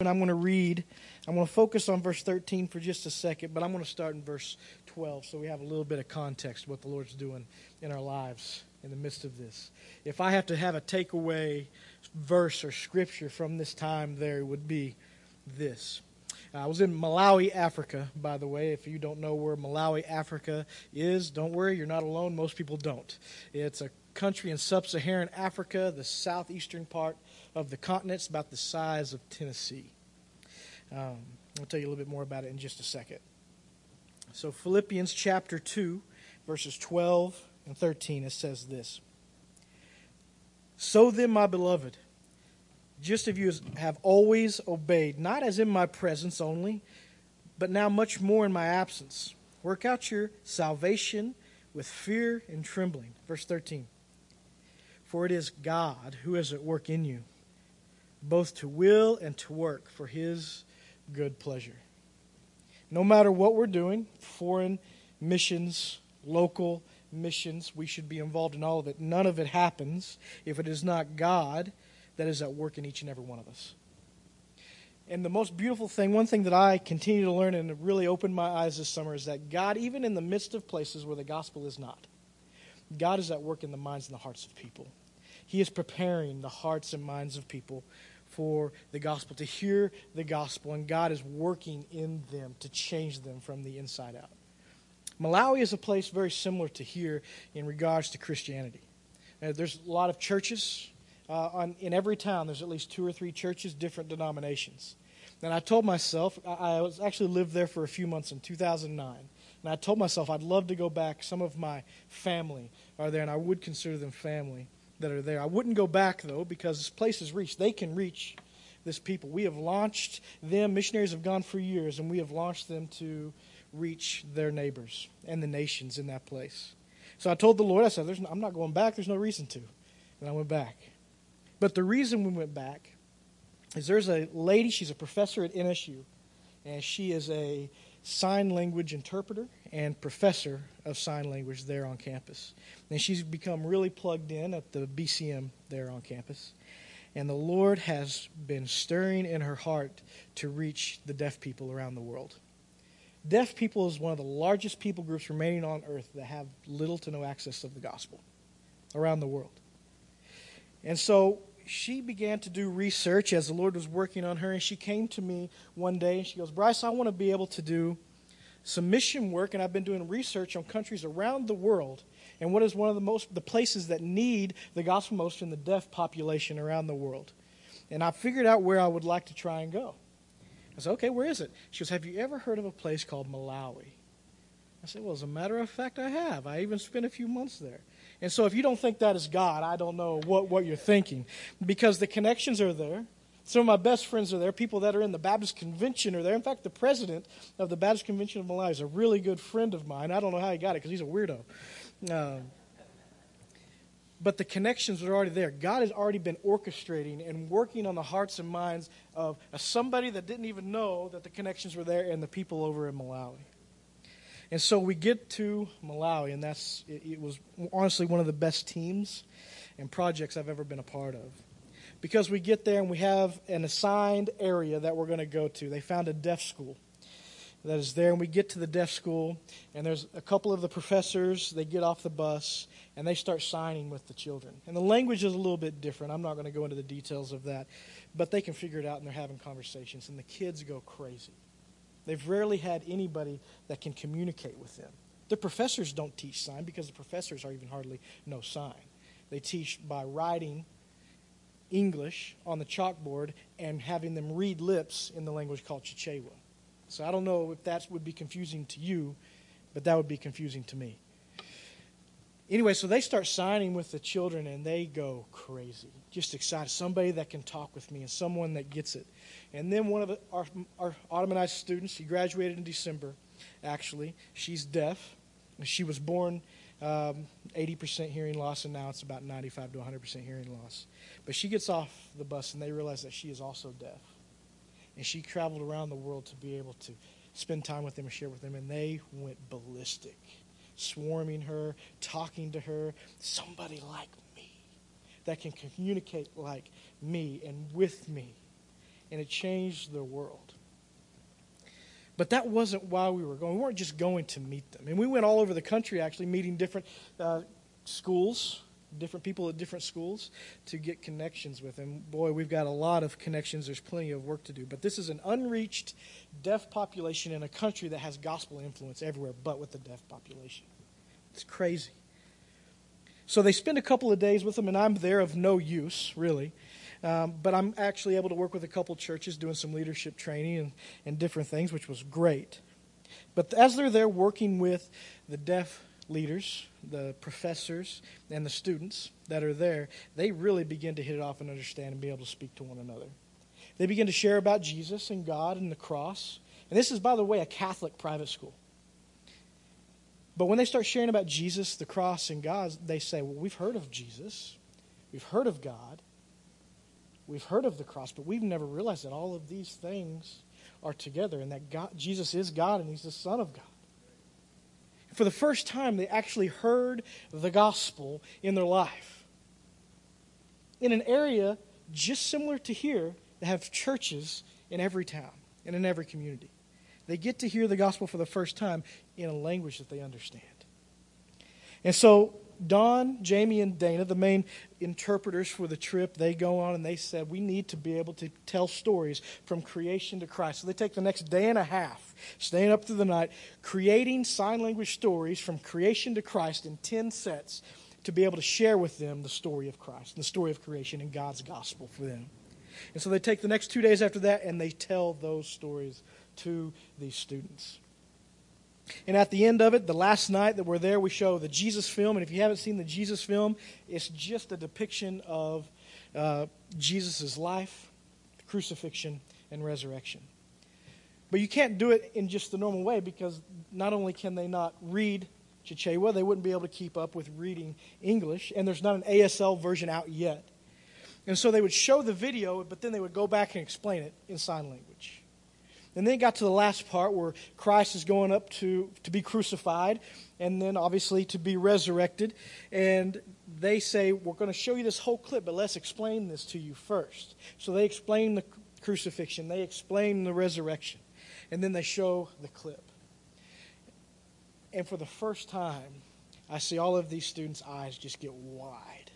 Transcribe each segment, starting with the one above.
And I'm going to read, I'm going to focus on verse 13 for just a second, but I'm going to start in verse 12 so we have a little bit of context what the Lord's doing in our lives in the midst of this. If I have to have a takeaway verse or scripture from this time, there would be this. I was in Malawi, Africa, by the way. If you don't know where Malawi, Africa is, don't worry, you're not alone. Most people don't. It's a country in sub Saharan Africa, the southeastern part of the continent. It's about the size of Tennessee. Um, I'll tell you a little bit more about it in just a second. So, Philippians chapter 2, verses 12 and 13, it says this So then, my beloved, just as you have always obeyed, not as in my presence only, but now much more in my absence, work out your salvation with fear and trembling. Verse 13 For it is God who is at work in you, both to will and to work for his good pleasure. No matter what we're doing, foreign missions, local missions, we should be involved in all of it. None of it happens if it is not God that is at work in each and every one of us. And the most beautiful thing, one thing that I continue to learn and really opened my eyes this summer is that God, even in the midst of places where the gospel is not, God is at work in the minds and the hearts of people. He is preparing the hearts and minds of people for the gospel, to hear the gospel, and God is working in them to change them from the inside out. Malawi is a place very similar to here in regards to Christianity. Uh, there's a lot of churches. Uh, on, in every town, there's at least two or three churches, different denominations. And I told myself, I, I was actually lived there for a few months in 2009. And I told myself I'd love to go back. Some of my family are there, and I would consider them family that are there. I wouldn't go back, though, because this place is reached. They can reach this people. We have launched them. Missionaries have gone for years, and we have launched them to reach their neighbors and the nations in that place. So I told the Lord, I said, I'm not going back. There's no reason to. And I went back. But the reason we went back is there's a lady, she's a professor at NSU, and she is a sign language interpreter and professor of sign language there on campus. And she's become really plugged in at the BCM there on campus. And the Lord has been stirring in her heart to reach the deaf people around the world. Deaf people is one of the largest people groups remaining on earth that have little to no access of the gospel around the world. And so she began to do research as the Lord was working on her, and she came to me one day and she goes, Bryce, I want to be able to do some mission work, and I've been doing research on countries around the world and what is one of the most the places that need the gospel most in the deaf population around the world. And I figured out where I would like to try and go. I said, okay, where is it? She goes, have you ever heard of a place called Malawi? I said, well, as a matter of fact, I have. I even spent a few months there. And so if you don't think that is God, I don't know what, what you're thinking. Because the connections are there. Some of my best friends are there. People that are in the Baptist Convention are there. In fact, the president of the Baptist Convention of Malawi is a really good friend of mine. I don't know how he got it because he's a weirdo. Uh, but the connections are already there. God has already been orchestrating and working on the hearts and minds of somebody that didn't even know that the connections were there and the people over in Malawi. And so we get to Malawi, and that's it, it was honestly one of the best teams and projects I've ever been a part of. Because we get there and we have an assigned area that we're going to go to. They found a deaf school that is there, and we get to the deaf school, and there's a couple of the professors. They get off the bus, and they start signing with the children. And the language is a little bit different. I'm not going to go into the details of that, but they can figure it out, and they're having conversations, and the kids go crazy. They've rarely had anybody that can communicate with them. The professors don't teach sign because the professors are even hardly know sign. They teach by writing English on the chalkboard and having them read lips in the language called Chichewa. So I don't know if that would be confusing to you, but that would be confusing to me. Anyway, so they start signing with the children and they go crazy. Just excited. Somebody that can talk with me and someone that gets it. And then one of our, our Ottomanized students, she graduated in December, actually. She's deaf. She was born um, 80% hearing loss, and now it's about 95 to 100% hearing loss. But she gets off the bus and they realize that she is also deaf. And she traveled around the world to be able to spend time with them and share with them. And they went ballistic, swarming her, talking to her. Somebody like me that can communicate like me and with me. and it changed their world. But that wasn't why we were going. We weren't just going to meet them. And we went all over the country, actually, meeting different uh, schools, different people at different schools to get connections with them. Boy, we've got a lot of connections. There's plenty of work to do. But this is an unreached deaf population in a country that has gospel influence everywhere but with the deaf population. It's crazy. So they spend a couple of days with them, and I'm there of no use, really. Um, but I'm actually able to work with a couple churches doing some leadership training and, and different things, which was great. But as they're there working with the deaf leaders, the professors, and the students that are there, they really begin to hit it off and understand and be able to speak to one another. They begin to share about Jesus and God and the cross. And this is, by the way, a Catholic private school. But when they start sharing about Jesus, the cross, and God, they say, Well, we've heard of Jesus, we've heard of God, we've heard of the cross, but we've never realized that all of these things are together and that God, Jesus is God and He's the Son of God. For the first time, they actually heard the gospel in their life. In an area just similar to here, they have churches in every town and in every community. They get to hear the gospel for the first time in a language that they understand. And so Don, Jamie, and Dana, the main interpreters for the trip, they go on and they said, We need to be able to tell stories from creation to Christ. So they take the next day and a half, staying up through the night, creating sign language stories from creation to Christ in 10 sets to be able to share with them the story of Christ, the story of creation, and God's gospel for them. And so they take the next two days after that and they tell those stories to these students. And at the end of it, the last night that we're there, we show the Jesus film. And if you haven't seen the Jesus film, it's just a depiction of uh, Jesus' life, crucifixion, and resurrection. But you can't do it in just the normal way because not only can they not read Chichewa, they wouldn't be able to keep up with reading English, and there's not an ASL version out yet. And so they would show the video, but then they would go back and explain it in sign language. And then it got to the last part where Christ is going up to, to be crucified and then obviously to be resurrected. And they say, We're going to show you this whole clip, but let's explain this to you first. So they explain the crucifixion, they explain the resurrection, and then they show the clip. And for the first time, I see all of these students' eyes just get wide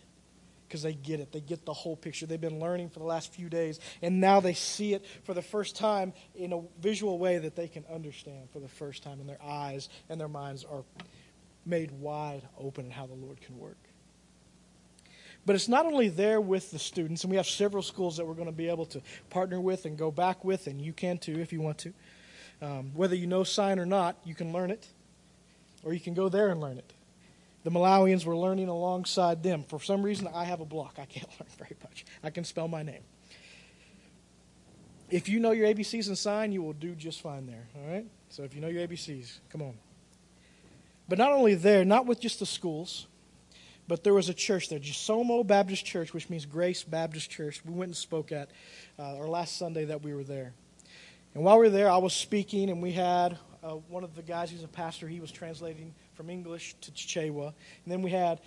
because they get it. They get the whole picture. They've been learning for the last few days, and now they see it for the first time in a visual way that they can understand for the first time, and their eyes and their minds are made wide open in how the Lord can work. But it's not only there with the students, and we have several schools that we're going to be able to partner with and go back with, and you can too if you want to. Um, whether you know sign or not, you can learn it, or you can go there and learn it the Malawians were learning alongside them. For some reason, I have a block. I can't learn very much. I can spell my name. If you know your ABCs and sign, you will do just fine there. All right? So if you know your ABCs, come on. But not only there, not with just the schools, but there was a church there, Chisomo Baptist Church, which means Grace Baptist Church. We went and spoke at uh, our last Sunday that we were there. And while we were there, I was speaking, and we had uh, one of the guys who's a pastor, he was translating from English to Chichewa. And then we had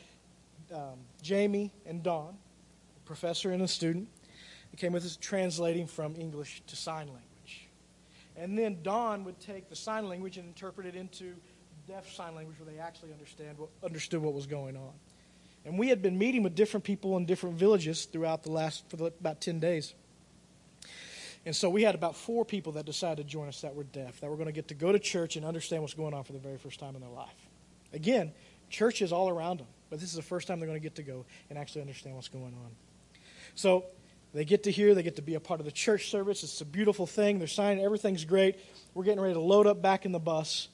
um, Jamie and Don, a professor and a student. They came with us translating from English to sign language. And then Don would take the sign language and interpret it into deaf sign language where they actually understand what, understood what was going on. And we had been meeting with different people in different villages throughout the last, for the, about 10 days. And so we had about four people that decided to join us that were deaf, that were going to get to go to church and understand what's going on for the very first time in their life. Again, church is all around them, but this is the first time they're going to get to go and actually understand what's going on. So they get to hear, they get to be a part of the church service. It's a beautiful thing. They're signing, everything's great. We're getting ready to load up back in the bus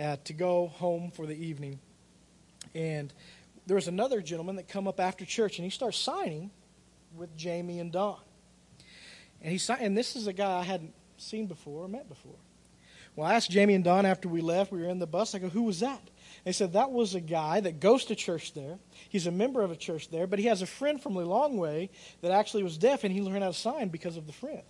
uh, to go home for the evening. And there was another gentleman that come up after church, and he starts signing with Jamie and Don. And he and this is a guy I hadn't seen before or met before. Well, I asked Jamie and Don after we left. We were in the bus. I go, "Who was that?" They said that was a guy that goes to church there. He's a member of a church there, but he has a friend from a long way that actually was deaf, and he learned how to sign because of the friend.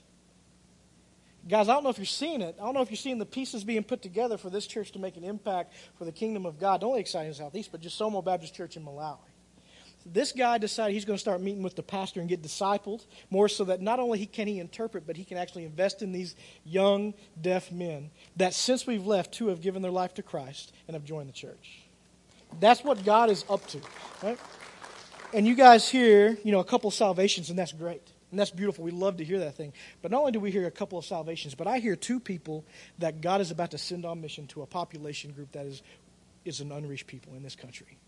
Guys, I don't know if you're seeing it. I don't know if you're seeing the pieces being put together for this church to make an impact for the kingdom of God, not only exciting in Southeast, but Chisomo Baptist Church in Malawi. This guy decided he's going to start meeting with the pastor and get discipled more so that not only can he interpret, but he can actually invest in these young deaf men that since we've left, two have given their life to Christ and have joined the church. That's what God is up to, right? And you guys hear, you know, a couple of salvations, and that's great. And that's beautiful. We love to hear that thing. But not only do we hear a couple of salvations, but I hear two people that God is about to send on mission to a population group that is, is an unreached people in this country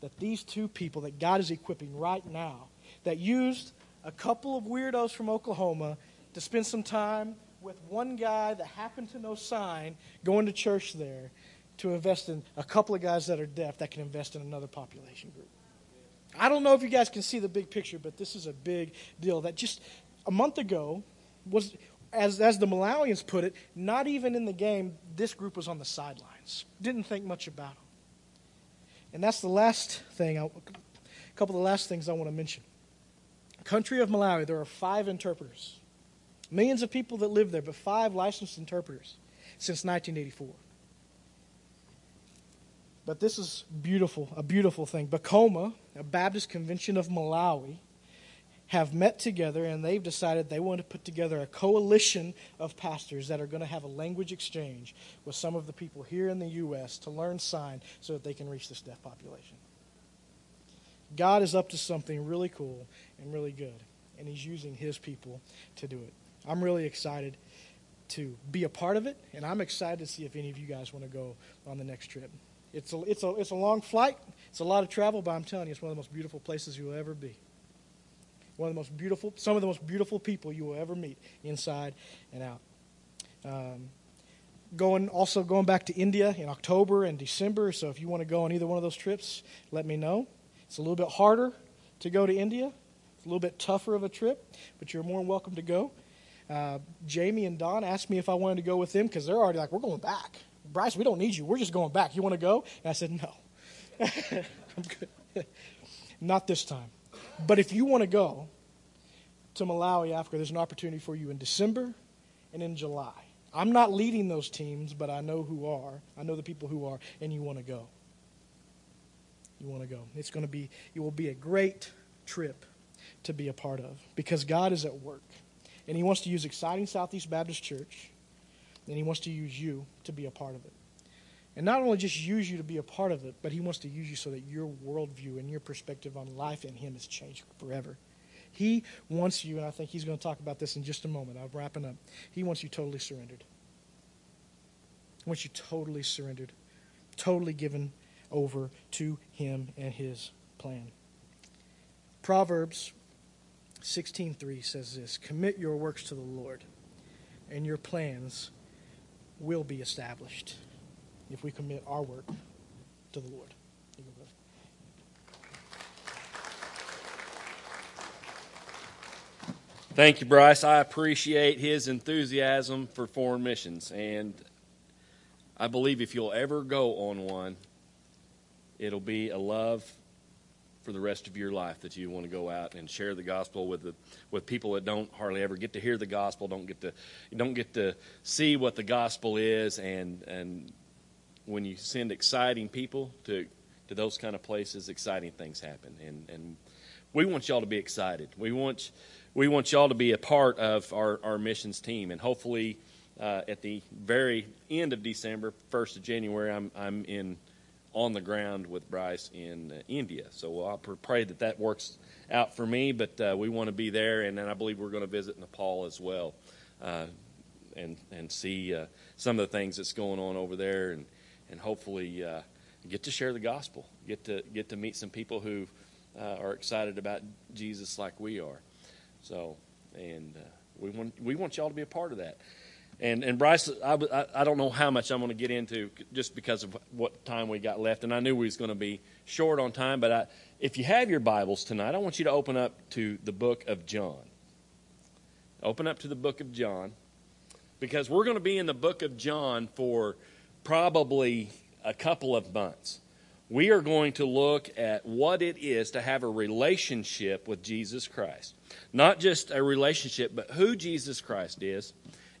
that these two people that God is equipping right now, that used a couple of weirdos from Oklahoma to spend some time with one guy that happened to know sign going to church there to invest in a couple of guys that are deaf that can invest in another population group. I don't know if you guys can see the big picture, but this is a big deal that just a month ago was as as the Malawians put it, not even in the game, this group was on the sidelines. Didn't think much about them. And that's the last thing, a couple of the last things I want to mention. Country of Malawi, there are five interpreters. Millions of people that live there, but five licensed interpreters since 1984. But this is beautiful, a beautiful thing. BACOMA, a Baptist convention of Malawi, have met together and they've decided they want to put together a coalition of pastors that are going to have a language exchange with some of the people here in the U.S. to learn sign so that they can reach this deaf population. God is up to something really cool and really good, and He's using His people to do it. I'm really excited to be a part of it, and I'm excited to see if any of you guys want to go on the next trip. It's a, it's, a, it's a long flight, it's a lot of travel, but I'm telling you, it's one of the most beautiful places you'll ever be. One of the most beautiful, some of the most beautiful people you will ever meet, inside and out. Um, going also going back to India in October and December. So if you want to go on either one of those trips, let me know. It's a little bit harder to go to India. It's a little bit tougher of a trip, but you're more than welcome to go. Uh, Jamie and Don asked me if I wanted to go with them because they're already like, we're going back. Bryce, we don't need you. We're just going back. You want to go? And I said, no. I'm good. Not this time. But if you want to go to Malawi, Africa, there's an opportunity for you in December and in July. I'm not leading those teams, but I know who are. I know the people who are, and you want to go. You want to go. It's going to be, it will be a great trip to be a part of because God is at work. And He wants to use Exciting Southeast Baptist Church, and He wants to use you to be a part of it. And not only just use you to be a part of it, but He wants to use you so that your worldview and your perspective on life in Him is changed forever. He wants you, and I think He's going to talk about this in just a moment. I'm wrapping up. He wants you totally surrendered. He wants you totally surrendered, totally given over to Him and His plan. Proverbs 16:3 says this, "Commit your works to the Lord, and your plans will be established." If we commit our work to the Lord. Thank you, Bryce. I appreciate his enthusiasm for foreign missions. And I believe if you'll ever go on one, it'll be a love for the rest of your life that you want to go out and share the gospel with the with people that don't hardly ever get to hear the gospel, don't get to don't get to see what the gospel is and and when you send exciting people to to those kind of places, exciting things happen. And and we want y'all to be excited. We want we want y'all to be a part of our, our missions team, and hopefully. Uh, at the very end of December, first of January, I'm I'm in on the ground with Bryce in uh, India. So I'll pray that that works out for me. But uh, we want to be there, and then I believe we're going to visit Nepal as well, uh, and and see uh, some of the things that's going on over there, and and hopefully uh, get to share the gospel, get to get to meet some people who uh, are excited about Jesus like we are. So, and uh, we want we want y'all to be a part of that. And and Bryce, I, I, don't know how much I'm going to get into just because of what time we got left, and I knew we was going to be short on time. But I, if you have your Bibles tonight, I want you to open up to the book of John. Open up to the book of John, because we're going to be in the book of John for probably a couple of months, we are going to look at what it is to have a relationship with Jesus Christ. Not just a relationship, but who Jesus Christ is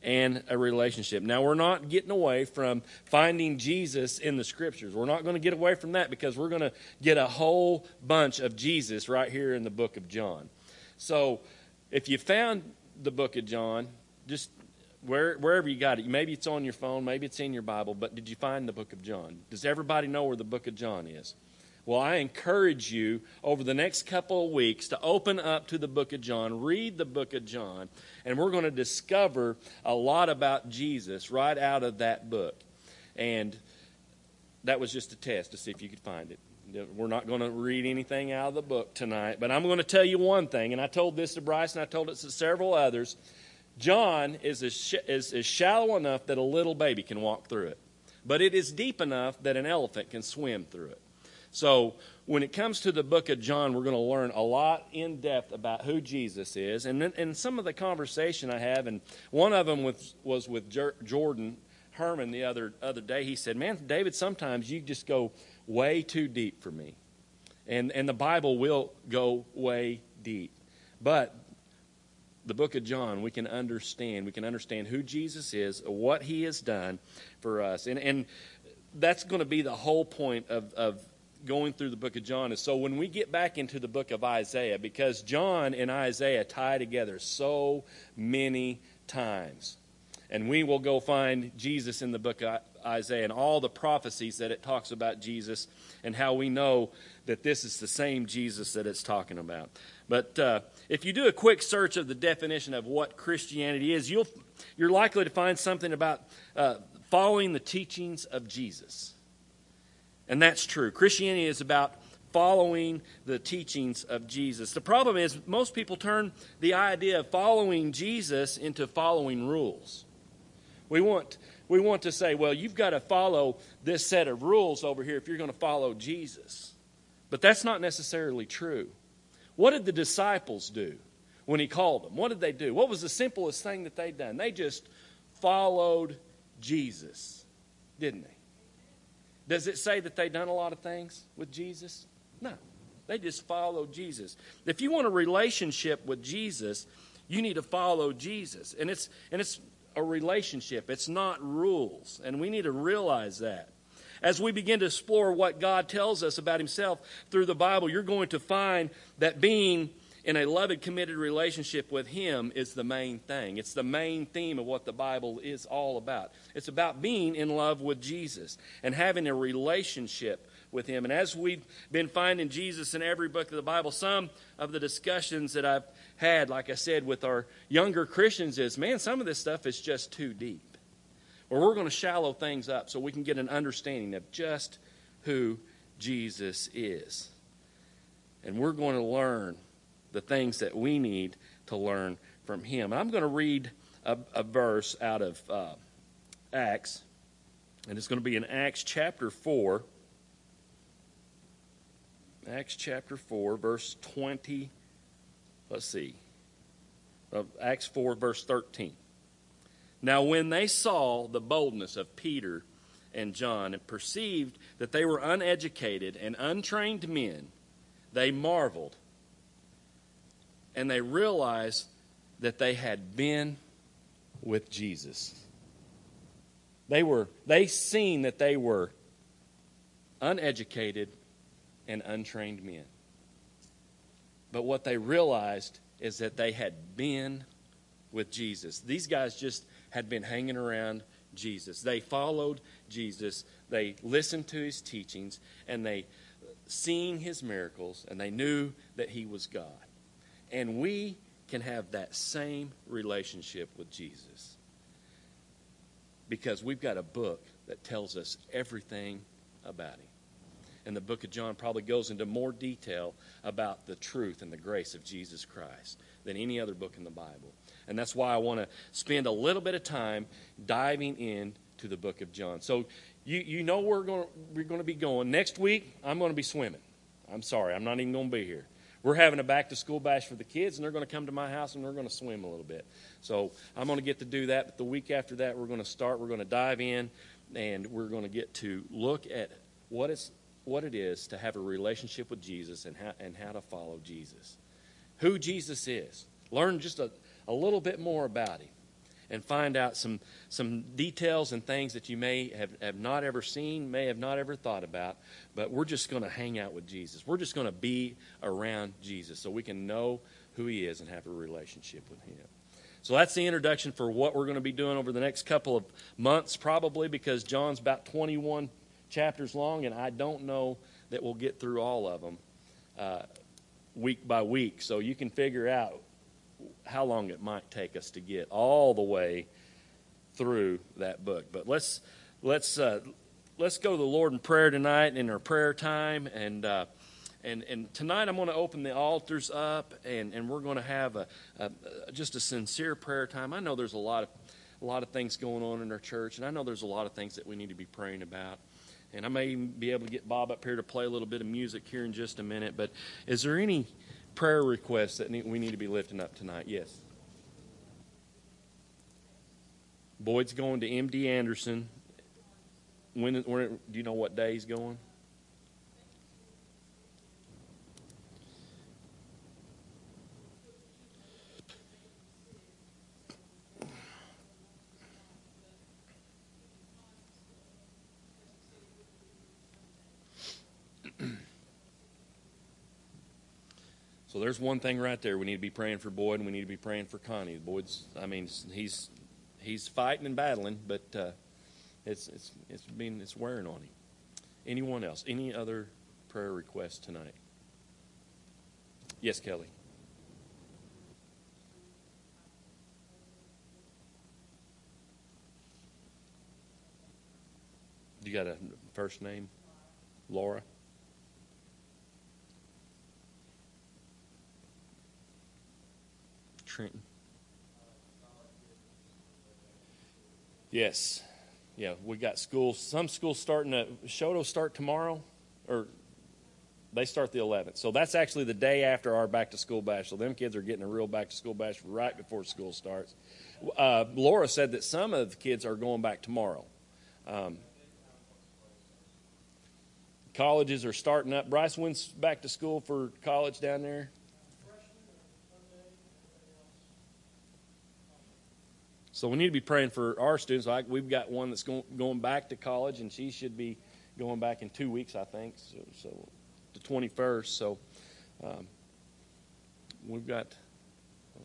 and a relationship. Now, we're not getting away from finding Jesus in the scriptures. We're not going to get away from that because we're going to get a whole bunch of Jesus right here in the book of John. So, if you found the book of John, just where, wherever you got it, maybe it's on your phone, maybe it's in your Bible, but did you find the book of John? Does everybody know where the book of John is? Well, I encourage you over the next couple of weeks to open up to the book of John, read the book of John, and we're going to discover a lot about Jesus right out of that book. And that was just a test to see if you could find it. We're not going to read anything out of the book tonight, but I'm going to tell you one thing, and I told this to Bryce and I told it to several others. John is, as, is, is shallow enough that a little baby can walk through it, but it is deep enough that an elephant can swim through it. So, when it comes to the book of John, we're going to learn a lot in depth about who Jesus is. And, and some of the conversation I have, and one of them was, was with Jordan Herman the other, other day. He said, Man, David, sometimes you just go way too deep for me. And, and the Bible will go way deep. But the book of John, we can understand. We can understand who Jesus is, what he has done for us. And, and that's going to be the whole point of, of going through the book of John is so when we get back into the book of Isaiah, because John and Isaiah tie together so many times. And we will go find Jesus in the book of Isaiah and all the prophecies that it talks about Jesus and how we know that this is the same Jesus that it's talking about. But uh, if you do a quick search of the definition of what Christianity is, you'll, you're likely to find something about uh, following the teachings of Jesus. And that's true. Christianity is about following the teachings of Jesus. The problem is, most people turn the idea of following Jesus into following rules. We want, we want to say, well, you've got to follow this set of rules over here if you're going to follow Jesus. But that's not necessarily true. What did the disciples do when he called them? What did they do? What was the simplest thing that they'd done? They just followed Jesus, didn't they? Does it say that they done a lot of things with Jesus? No. They just followed Jesus. If you want a relationship with Jesus, you need to follow Jesus. And it's and it's a relationship. It's not rules. And we need to realize that. As we begin to explore what God tells us about himself through the Bible, you're going to find that being in a loved, committed relationship with Him is the main thing. It's the main theme of what the Bible is all about. It's about being in love with Jesus and having a relationship with Him. And as we've been finding Jesus in every book of the Bible, some of the discussions that I've had, like I said, with our younger Christians is man, some of this stuff is just too deep. Or we're going to shallow things up so we can get an understanding of just who Jesus is. And we're going to learn the things that we need to learn from him. I'm going to read a, a verse out of uh, Acts, and it's going to be in Acts chapter 4. Acts chapter 4, verse 20. Let's see. Acts 4, verse 13. Now, when they saw the boldness of Peter and John and perceived that they were uneducated and untrained men, they marveled and they realized that they had been with Jesus. They were they seen that they were uneducated and untrained men. But what they realized is that they had been with Jesus. These guys just had been hanging around Jesus. They followed Jesus, they listened to his teachings, and they seen his miracles, and they knew that he was God. And we can have that same relationship with Jesus. Because we've got a book that tells us everything about him. And the book of John probably goes into more detail about the truth and the grace of Jesus Christ than any other book in the Bible. And that's why I want to spend a little bit of time diving in to the book of John. So you, you know we're going, we're going to be going. Next week, I'm going to be swimming. I'm sorry, I'm not even going to be here we're having a back to school bash for the kids, and they're going to come to my house and we're going to swim a little bit. So I'm going to get to do that. But the week after that, we're going to start. We're going to dive in, and we're going to get to look at what is what it is to have a relationship with Jesus and how, and how to follow Jesus, who Jesus is. Learn just a, a little bit more about him. and find out some, some details and things that you may have, have not ever seen, may have not ever thought about. But we're just going to hang out with Jesus. We're just going to be around Jesus so we can know who He is and have a relationship with Him. So that's the introduction for what we're going to be doing over the next couple of months, probably because John's about 21 chapters long, and I don't know that we'll get through all of them uh, week by week. So you can figure out how long it might take us to get all the way through that book. But let's let's uh, let's go to the Lord in prayer tonight in our prayer time, and uh, and and tonight I'm going to open the altars up, and and we're going to have a, a just a sincere prayer time. I know there's a lot of a lot of things going on in our church, and I know there's a lot of things that we need to be praying about. And I may be able to get Bob up here to play a little bit of music here in just a minute. But is there any prayer requests that we need to be lifting up tonight? Yes. Boyd's going to MD Anderson. When, when do you know what day he's going? So there's one thing right there. We need to be praying for Boyd, and we need to be praying for Connie. Boyd's, I mean, he's he's fighting and battling, but uh, it's it's it's being it's wearing on him. Anyone else? Any other prayer requests tonight? Yes, Kelly. You got a first name, Laura. Trenton? Yes. Yeah, we got schools. Some schools starting to Shoto start tomorrow, or they start the 11th. So that's actually the day after our back to school bash. So them kids are getting a real back to school bash right before school starts. Uh, Laura said that some of the kids are going back tomorrow. Um, colleges are starting up. Bryce, when's back to school for college down there? So we need to be praying for our students. Like we've got one that's going, going back to college, and she should be going back in two weeks, I think. So, so the 21st. So um, we've got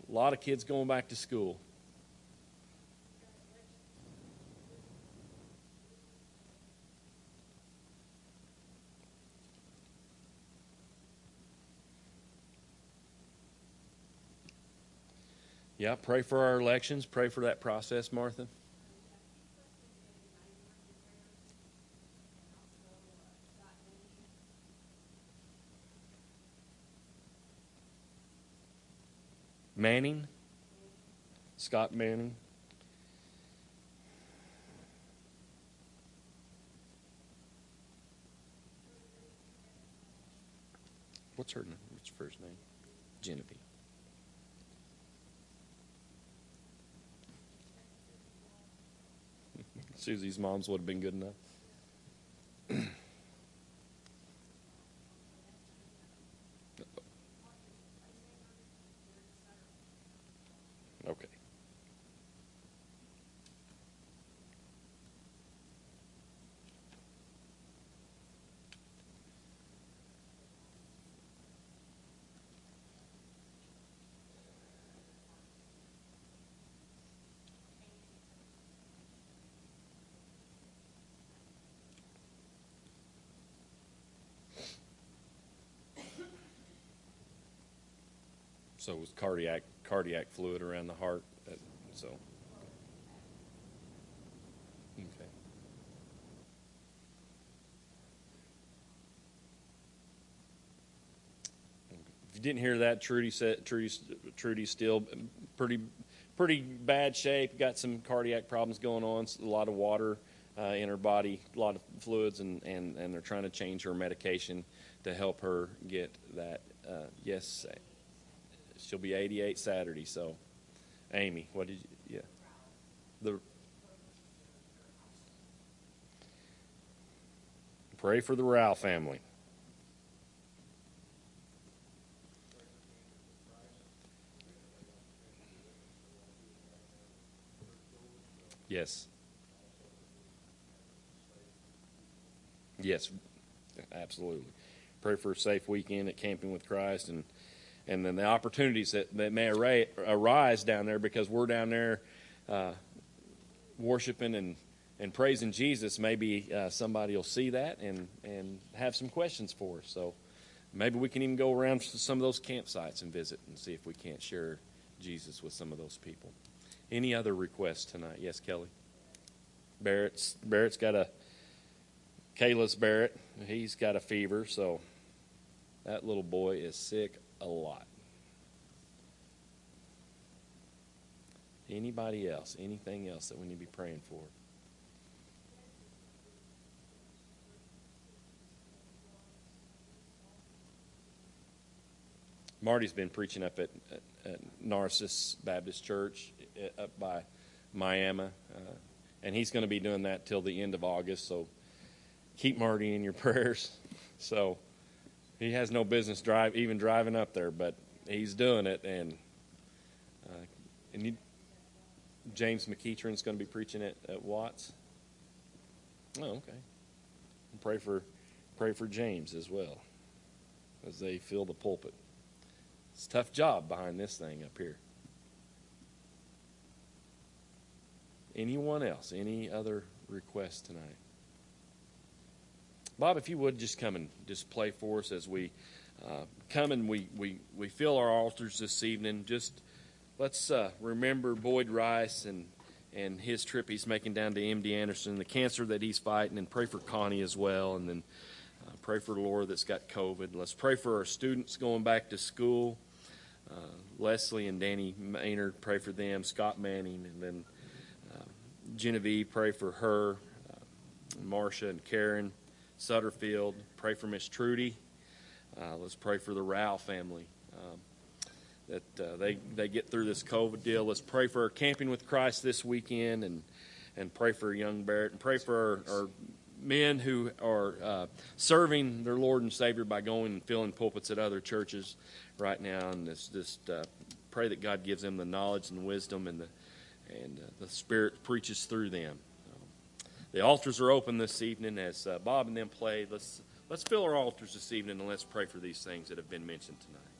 a lot of kids going back to school. Yeah, pray for our elections. Pray for that process, Martha. Manning, Scott Manning. What's her name? What's her first name? Genevieve. Susie's mom's would have been good enough. So it was cardiac cardiac fluid around the heart. So. Okay. If you didn't hear that, Trudy said Trudy's Trudy's still pretty pretty bad shape. Got some cardiac problems going on. A lot of water uh, in her body, a lot of fluids, and, and, and they're trying to change her medication to help her get that. Uh, yes, she'll be 88 Saturday. So, Amy, what did you? Yeah, the. Pray for the Rao family. Yes. Yes, absolutely. Pray for a safe weekend at Camping with Christ and and then the opportunities that, that may arise down there because we're down there uh, worshiping and, and praising Jesus. Maybe uh, somebody will see that and, and have some questions for us. So maybe we can even go around to some of those campsites and visit and see if we can't share Jesus with some of those people. Any other requests tonight? Yes, Kelly. Barrett's Barrett's got a Kayla's Barrett. He's got a fever, so that little boy is sick a lot. Anybody else? Anything else that we need to be praying for? Marty's been preaching up at, at, at Narcissa Baptist Church uh, up by Miami, uh, and he's going to be doing that till the end of August. So keep Marty in your prayers. So he has no business drive even driving up there, but he's doing it, and uh, and you, James McEachern's going to be preaching at, at Watts. Oh, okay. pray for pray for James as well as they fill the pulpit. It's a tough job behind this thing up here. Anyone else? Any other requests tonight? Bob, if you would just come and just play for us as we uh, come and we, we, we fill our altars this evening. Just let's uh, remember Boyd Rice and, and his trip he's making down to MD Anderson, the cancer that he's fighting, and pray for Connie as well. And then uh, pray for Laura that's got COVID. Let's pray for our students going back to school. Uh, Leslie and Danny Maynard, pray for them. Scott Manning, and then uh, Genevieve, pray for her. Uh, Marcia and Karen. Sutterfield. Pray for Miss Trudy. Uh, let's pray for the Rao family um, that uh, they they get through this COVID deal. Let's pray for camping with Christ this weekend, and and pray for young Barrett, and pray for our, our men who are uh, serving their Lord and Savior by going and filling pulpits at other churches right now, and just, just uh, pray that God gives them the knowledge and wisdom and the and uh, the Spirit preaches through them. The altars are open this evening as uh, Bob and them play. Let's let's fill our altars this evening and let's pray for these things that have been mentioned tonight.